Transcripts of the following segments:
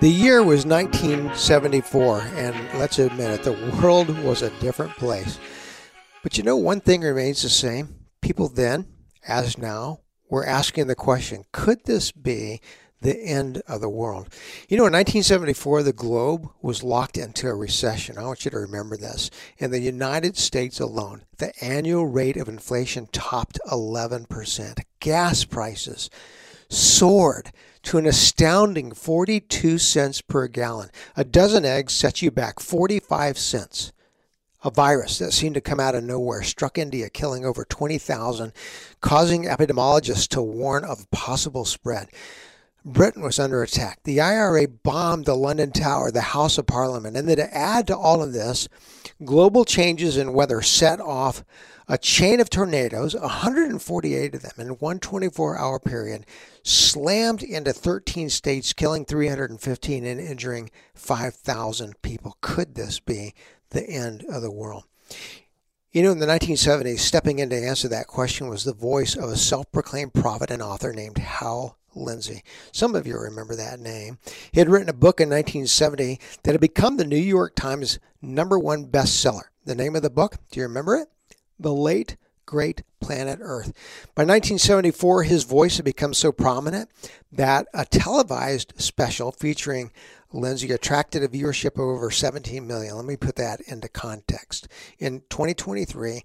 The year was 1974, and let's admit it, the world was a different place. But you know, one thing remains the same. People then, as now, were asking the question could this be the end of the world? You know, in 1974, the globe was locked into a recession. I want you to remember this. In the United States alone, the annual rate of inflation topped 11%. Gas prices soared to an astounding 42 cents per gallon. A dozen eggs set you back 45 cents. A virus that seemed to come out of nowhere struck India, killing over 20,000, causing epidemiologists to warn of possible spread. Britain was under attack. The IRA bombed the London Tower, the House of Parliament. And then to add to all of this, global changes in weather set off a chain of tornadoes, 148 of them in one 24 hour period, slammed into 13 states, killing 315 and injuring 5,000 people. Could this be the end of the world? You know, in the 1970s, stepping in to answer that question was the voice of a self proclaimed prophet and author named Hal Lindsey. Some of you remember that name. He had written a book in 1970 that had become the New York Times number one bestseller. The name of the book, do you remember it? The late great planet Earth. By 1974, his voice had become so prominent that a televised special featuring Lindsey attracted a viewership of over 17 million. Let me put that into context. In 2023,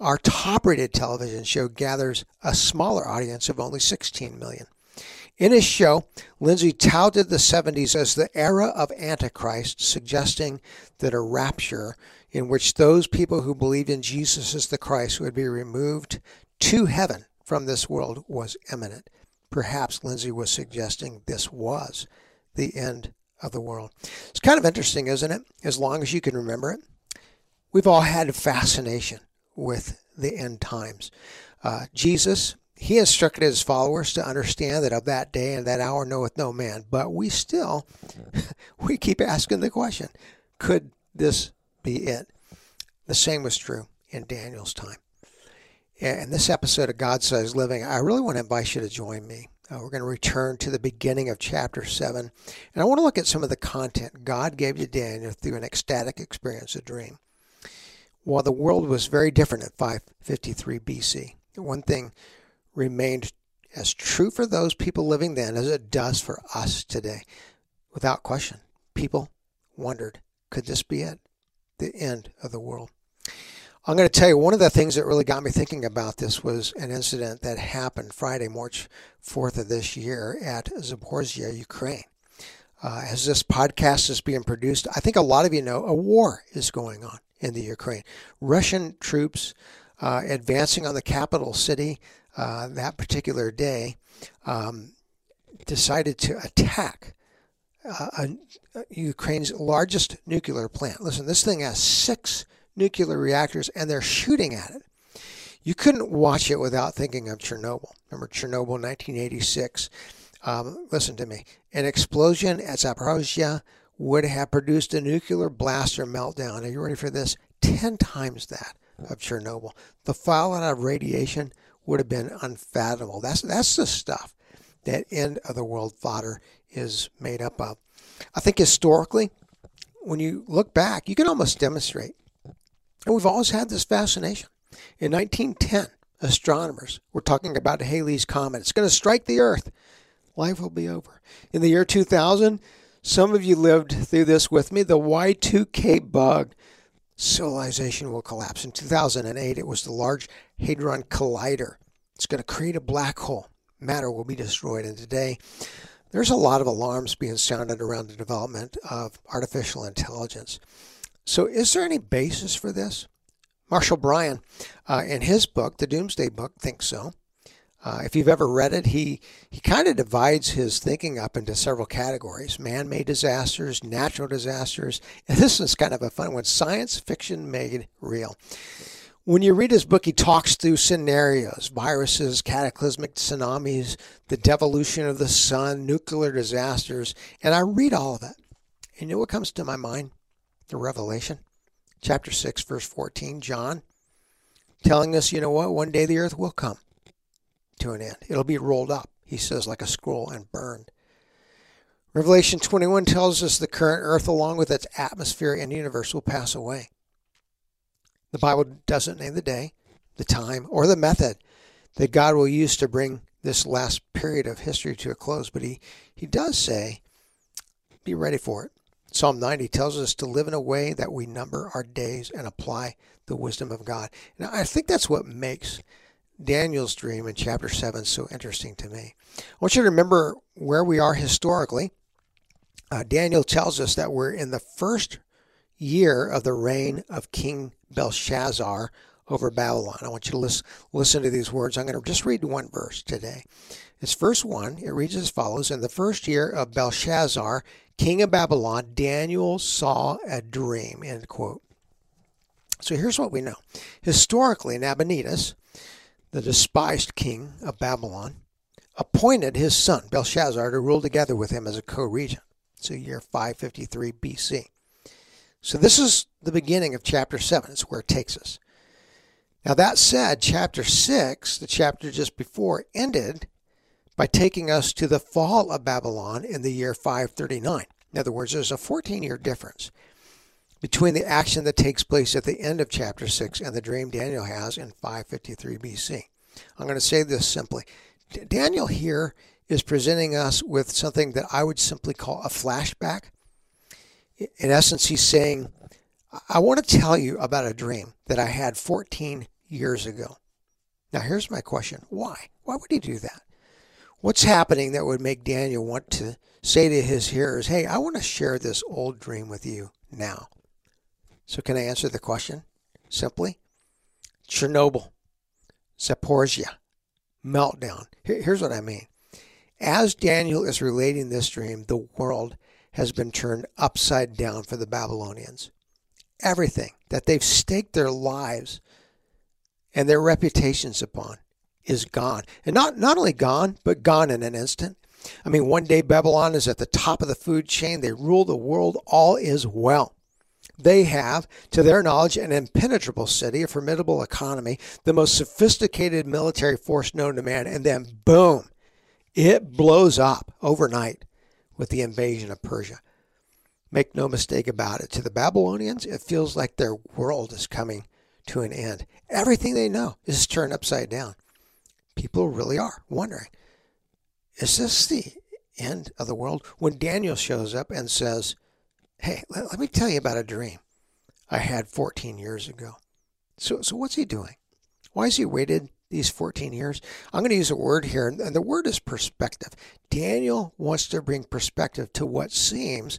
our top rated television show gathers a smaller audience of only 16 million. In his show, Lindsey touted the 70s as the era of Antichrist, suggesting that a rapture in which those people who believed in Jesus as the Christ would be removed to heaven from this world was imminent. Perhaps Lindsey was suggesting this was the end of the world. It's kind of interesting, isn't it? As long as you can remember it, we've all had a fascination with the end times. Uh, Jesus, he instructed his followers to understand that of that day and that hour knoweth no man. But we still, we keep asking the question, could this be it. The same was true in Daniel's time. In this episode of God Size Living, I really want to invite you to join me. Uh, we're going to return to the beginning of chapter 7, and I want to look at some of the content God gave to Daniel through an ecstatic experience, a dream. While the world was very different at 553 BC, one thing remained as true for those people living then as it does for us today. Without question, people wondered, could this be it? The end of the world. I'm going to tell you one of the things that really got me thinking about this was an incident that happened Friday, March 4th of this year at Zaporizhia, Ukraine. Uh, as this podcast is being produced, I think a lot of you know a war is going on in the Ukraine. Russian troops uh, advancing on the capital city uh, that particular day um, decided to attack uh, Ukraine's largest nuclear plant. Listen, this thing has six nuclear reactors and they're shooting at it. You couldn't watch it without thinking of Chernobyl. Remember Chernobyl 1986? Um, listen to me. An explosion at Zaporozhye would have produced a nuclear blaster meltdown. Are you ready for this? 10 times that of Chernobyl. The fallout of radiation would have been unfathomable. That's, that's the stuff that end of the world fodder is made up of. I think historically, when you look back, you can almost demonstrate. And we've always had this fascination. In 1910, astronomers were talking about Halley's Comet. It's going to strike the Earth. Life will be over. In the year 2000, some of you lived through this with me. The Y2K bug. Civilization will collapse. In 2008, it was the Large Hadron Collider. It's going to create a black hole. Matter will be destroyed. And today, there's a lot of alarms being sounded around the development of artificial intelligence. So, is there any basis for this? Marshall Brain, uh, in his book, the Doomsday Book, thinks so. Uh, if you've ever read it, he, he kind of divides his thinking up into several categories man made disasters, natural disasters, and this is kind of a fun one science fiction made real. When you read his book, he talks through scenarios viruses, cataclysmic tsunamis, the devolution of the sun, nuclear disasters, and I read all of that. And you know what comes to my mind? The Revelation, chapter 6, verse 14. John telling us, you know what? One day the earth will come to an end. It'll be rolled up, he says, like a scroll and burned. Revelation 21 tells us the current earth, along with its atmosphere and universe, will pass away. The Bible doesn't name the day, the time, or the method that God will use to bring this last period of history to a close, but he, he does say, be ready for it. Psalm 90 tells us to live in a way that we number our days and apply the wisdom of God. And I think that's what makes Daniel's dream in chapter 7 so interesting to me. I want you to remember where we are historically. Uh, Daniel tells us that we're in the first year of the reign of King Belshazzar over Babylon. I want you to listen, listen to these words. I'm going to just read one verse today. It's verse 1. It reads as follows In the first year of Belshazzar, king of Babylon, Daniel saw a dream. End quote. So here's what we know. Historically, Nabonidus, the despised king of Babylon, appointed his son Belshazzar to rule together with him as a co regent. So, year 553 BC. So, this is the beginning of chapter 7. It's where it takes us. Now, that said, chapter 6, the chapter just before, ended by taking us to the fall of Babylon in the year 539. In other words, there's a 14 year difference between the action that takes place at the end of chapter 6 and the dream Daniel has in 553 BC. I'm going to say this simply Daniel here is presenting us with something that I would simply call a flashback. In essence, he's saying, I want to tell you about a dream that I had 14 years ago. Now, here's my question why? Why would he do that? What's happening that would make Daniel want to say to his hearers, Hey, I want to share this old dream with you now? So, can I answer the question simply? Chernobyl, Zaporizhia, meltdown. Here's what I mean. As Daniel is relating this dream, the world has been turned upside down for the Babylonians. Everything that they've staked their lives and their reputations upon is gone. And not, not only gone, but gone in an instant. I mean, one day Babylon is at the top of the food chain. They rule the world. All is well. They have, to their knowledge, an impenetrable city, a formidable economy, the most sophisticated military force known to man, and then boom, it blows up overnight with the invasion of Persia. Make no mistake about it, to the Babylonians, it feels like their world is coming to an end. Everything they know is turned upside down. People really are wondering is this the end of the world? When Daniel shows up and says, Hey, let, let me tell you about a dream I had 14 years ago. So, so what's he doing? Why has he waited these 14 years? I'm going to use a word here, and the word is perspective. Daniel wants to bring perspective to what seems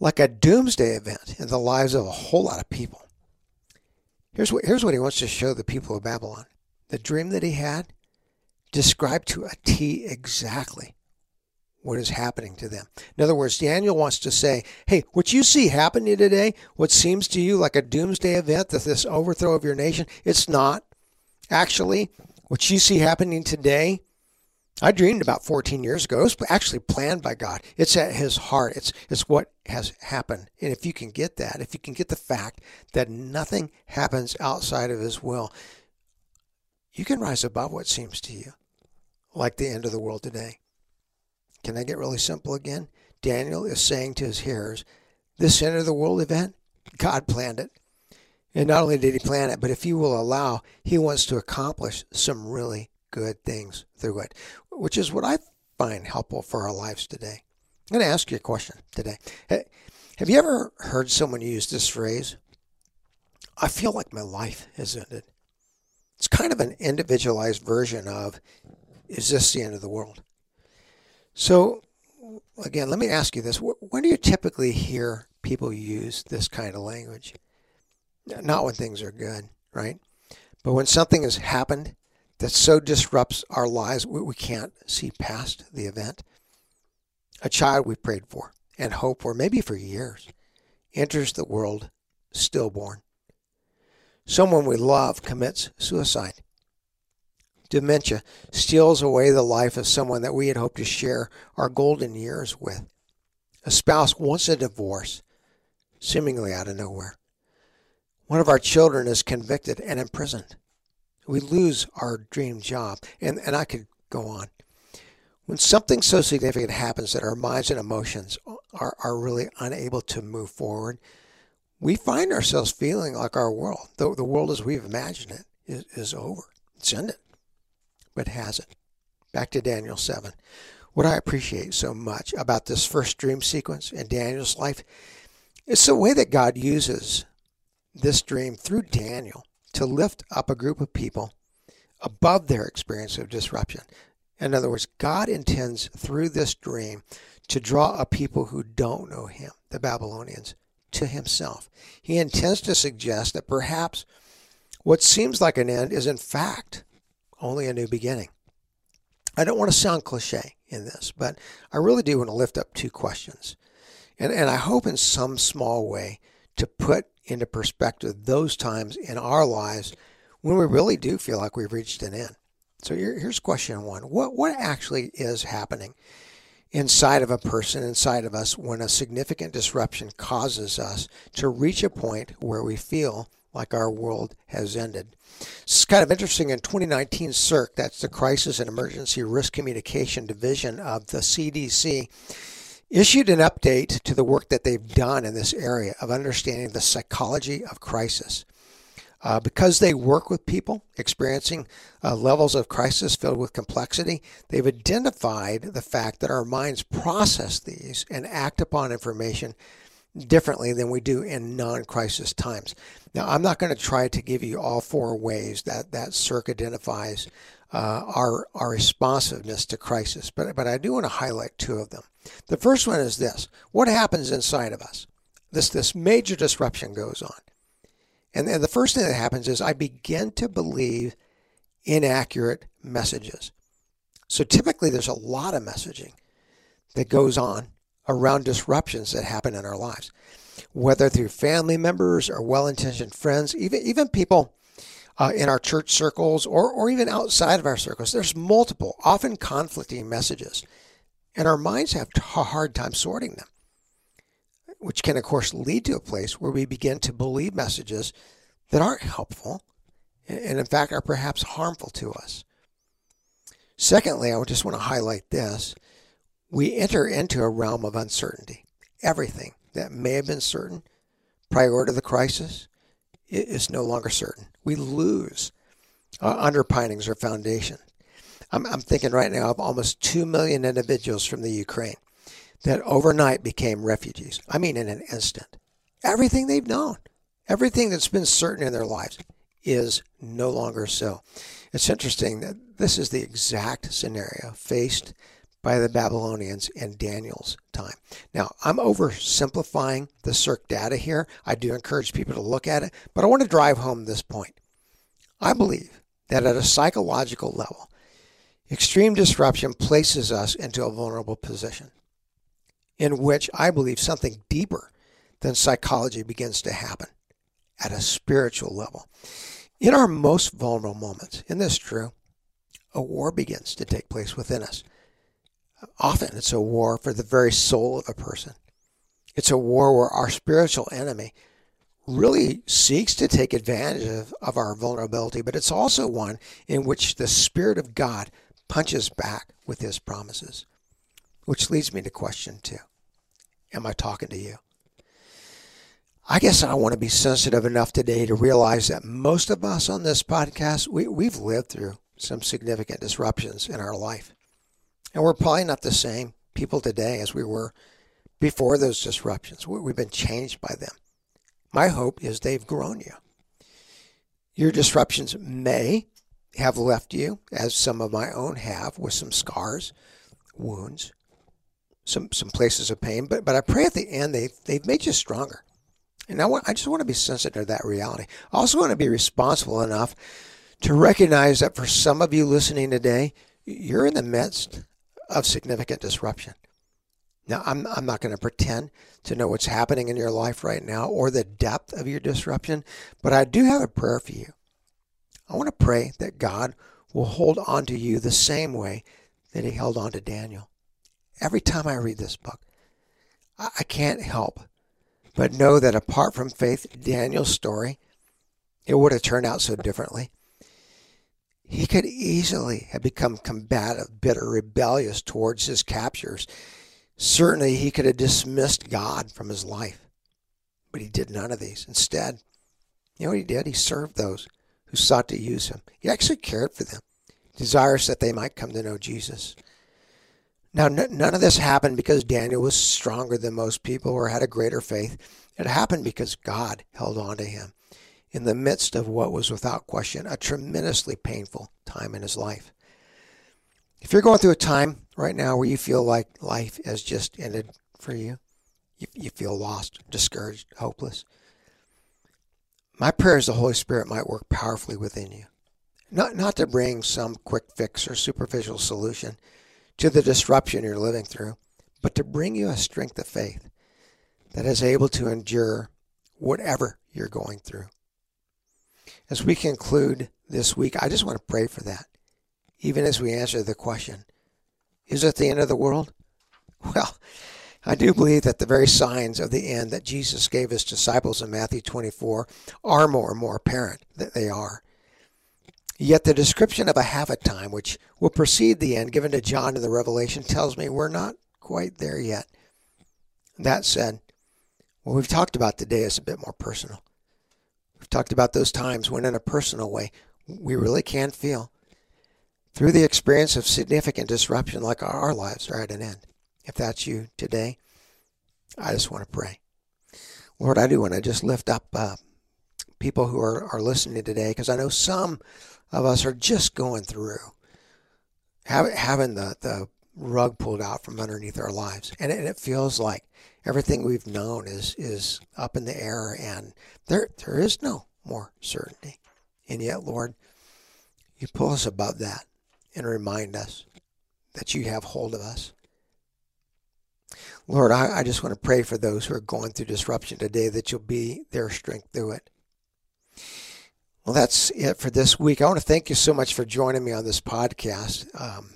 like a doomsday event in the lives of a whole lot of people. Here's what, here's what he wants to show the people of Babylon. The dream that he had described to a T exactly what is happening to them. In other words, Daniel wants to say, hey, what you see happening today, what seems to you like a doomsday event, that this overthrow of your nation, it's not. Actually, what you see happening today, I dreamed about 14 years ago. It was actually planned by God. It's at his heart. It's, it's what has happened. And if you can get that, if you can get the fact that nothing happens outside of his will, you can rise above what seems to you like the end of the world today. Can I get really simple again? Daniel is saying to his hearers, this end of the world event, God planned it. And not only did he plan it, but if you will allow, he wants to accomplish some really good things through it, which is what I find helpful for our lives today. I'm going to ask you a question today. Have you ever heard someone use this phrase? I feel like my life has ended. It's kind of an individualized version of, is this the end of the world? So, again, let me ask you this. When do you typically hear people use this kind of language? Not when things are good, right? But when something has happened that so disrupts our lives, we, can't see past the event. A child we prayed for and hoped for, maybe for years, enters the world stillborn. Someone we love commits suicide. Dementia steals away the life of someone that we had hoped to share our golden years with. A spouse wants a divorce, seemingly out of nowhere. One of our children is convicted and imprisoned. We lose our dream job, and, and I could go on. When something so significant happens that our minds and emotions are, are really unable to move forward, we find ourselves feeling like our world, the, the world as we've imagined it, is, is over. It's ended. But has it? Back to Daniel 7. What I appreciate so much about this first dream sequence in Daniel's life is the way that God uses this dream through Daniel to lift up a group of people above their experience of disruption. In other words, God intends through this dream to draw a people who don't know him, the Babylonians, to himself. He intends to suggest that perhaps what seems like an end is in fact only a new beginning. I don't want to sound cliche in this, but I really do want to lift up two questions. And, and I hope in some small way to put into perspective those times in our lives when we really do feel like we've reached an end. So here, here's question one what, what actually is happening inside of a person, inside of us, when a significant disruption causes us to reach a point where we feel like our world has ended? It's kind of interesting. In 2019, CERC, that's the Crisis and Emergency Risk Communication Division of the CDC, issued an update to the work that they've done in this area of understanding the psychology of crisis. Uh, because they work with people experiencing uh, levels of crisis filled with complexity, they've identified the fact that our minds process these and act upon information differently than we do in non-crisis times. Now, I'm not going to try to give you all four ways that that CERC identifies uh, our our responsiveness to crisis, but but I do want to highlight two of them. The first one is this: what happens inside of us? This this major disruption goes on, and, and the first thing that happens is I begin to believe inaccurate messages. So typically, there's a lot of messaging that goes on around disruptions that happen in our lives, whether through family members or well-intentioned friends, even even people uh, in our church circles or, or even outside of our circles. There's multiple, often conflicting messages, and our minds have a hard time sorting them, which can, of course, lead to a place where we begin to believe messages that aren't helpful and, in fact, are perhaps harmful to us. Secondly, I just want to highlight this. We enter into a realm of uncertainty. Everything that may have been certain prior to the crisis is no longer certain. We lose our underpinnings or foundation. I'm, I'm thinking right now of almost 2 million individuals from the Ukraine that overnight became refugees. I mean, in an instant. Everything they've known, everything that's been certain in their lives is no longer so. It's interesting that this is the exact scenario faced by the Babylonians in Daniel's time. Now, I'm oversimplifying the CERC data here. I do encourage people to look at it, but I want to drive home this point. I believe that at a psychological level, extreme disruption places us into a vulnerable position in which I believe something deeper than psychology begins to happen at a spiritual level. In our most vulnerable moments, and this true, a war begins to take place within us. Often it's a war for the very soul of a person. It's a war where our spiritual enemy really seeks to take advantage of, of our vulnerability, but it's also one in which the Spirit of God punches back with his promises. Which leads me to question two Am I talking to you? I guess I want to be sensitive enough today to realize that most of us on this podcast, we, we've lived through some significant disruptions in our life. And we're probably not the same people today as we were before those disruptions. We've been changed by them. My hope is they've grown you. Your disruptions may have left you, as some of my own have, with some scars, wounds, some some places of pain. But but I pray at the end they've they've made you stronger. And I want I just want to be sensitive to that reality. I also want to be responsible enough to recognize that for some of you listening today, you're in the midst of significant disruption. Now, I'm, I'm not going to pretend to know what's happening in your life right now or the depth of your disruption, but I do have a prayer for you. I want to pray that God will hold on to you the same way that He held on to Daniel. Every time I read this book, I, I can't help but know that apart from faith, Daniel's story, it would have turned out so differently. He could easily have become combative, bitter, rebellious towards his captures. Certainly, he could have dismissed God from his life. But he did none of these. Instead, you know what he did? He served those who sought to use him. He actually cared for them, desirous that they might come to know Jesus. Now, n- none of this happened because Daniel was stronger than most people or had a greater faith. It happened because God held on to him in the midst of what was without question a tremendously painful time in his life. If you're going through a time right now where you feel like life has just ended for you, you, you feel lost, discouraged, hopeless, my prayer is the Holy Spirit might work powerfully within you. Not, not to bring some quick fix or superficial solution to the disruption you're living through, but to bring you a strength of faith that is able to endure whatever you're going through. As we conclude this week, I just want to pray for that. Even as we answer the question, is it the end of the world? Well, I do believe that the very signs of the end that Jesus gave his disciples in Matthew 24 are more and more apparent that they are. Yet the description of a half a time which will precede the end given to John in the Revelation tells me we're not quite there yet. That said, what we've talked about today is a bit more personal. We've talked about those times when, in a personal way, we really can feel through the experience of significant disruption like our lives are at an end. If that's you today, I just want to pray. Lord, I do want to just lift up uh, people who are, are listening today because I know some of us are just going through having the, the rug pulled out from underneath our lives. And it, and it feels like everything we've known is is up in the air and there there is no more certainty. And yet, Lord, you pull us above that and remind us that you have hold of us. Lord, I, I just want to pray for those who are going through disruption today that you'll be their strength through it. Well, that's it for this week. I want to thank you so much for joining me on this podcast. Um,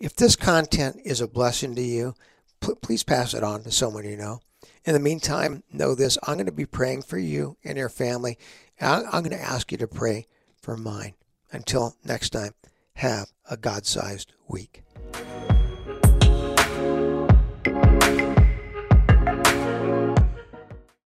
if this content is a blessing to you, please pass it on to someone you know. In the meantime, know this I'm going to be praying for you and your family. And I'm going to ask you to pray for mine. Until next time, have a God sized week.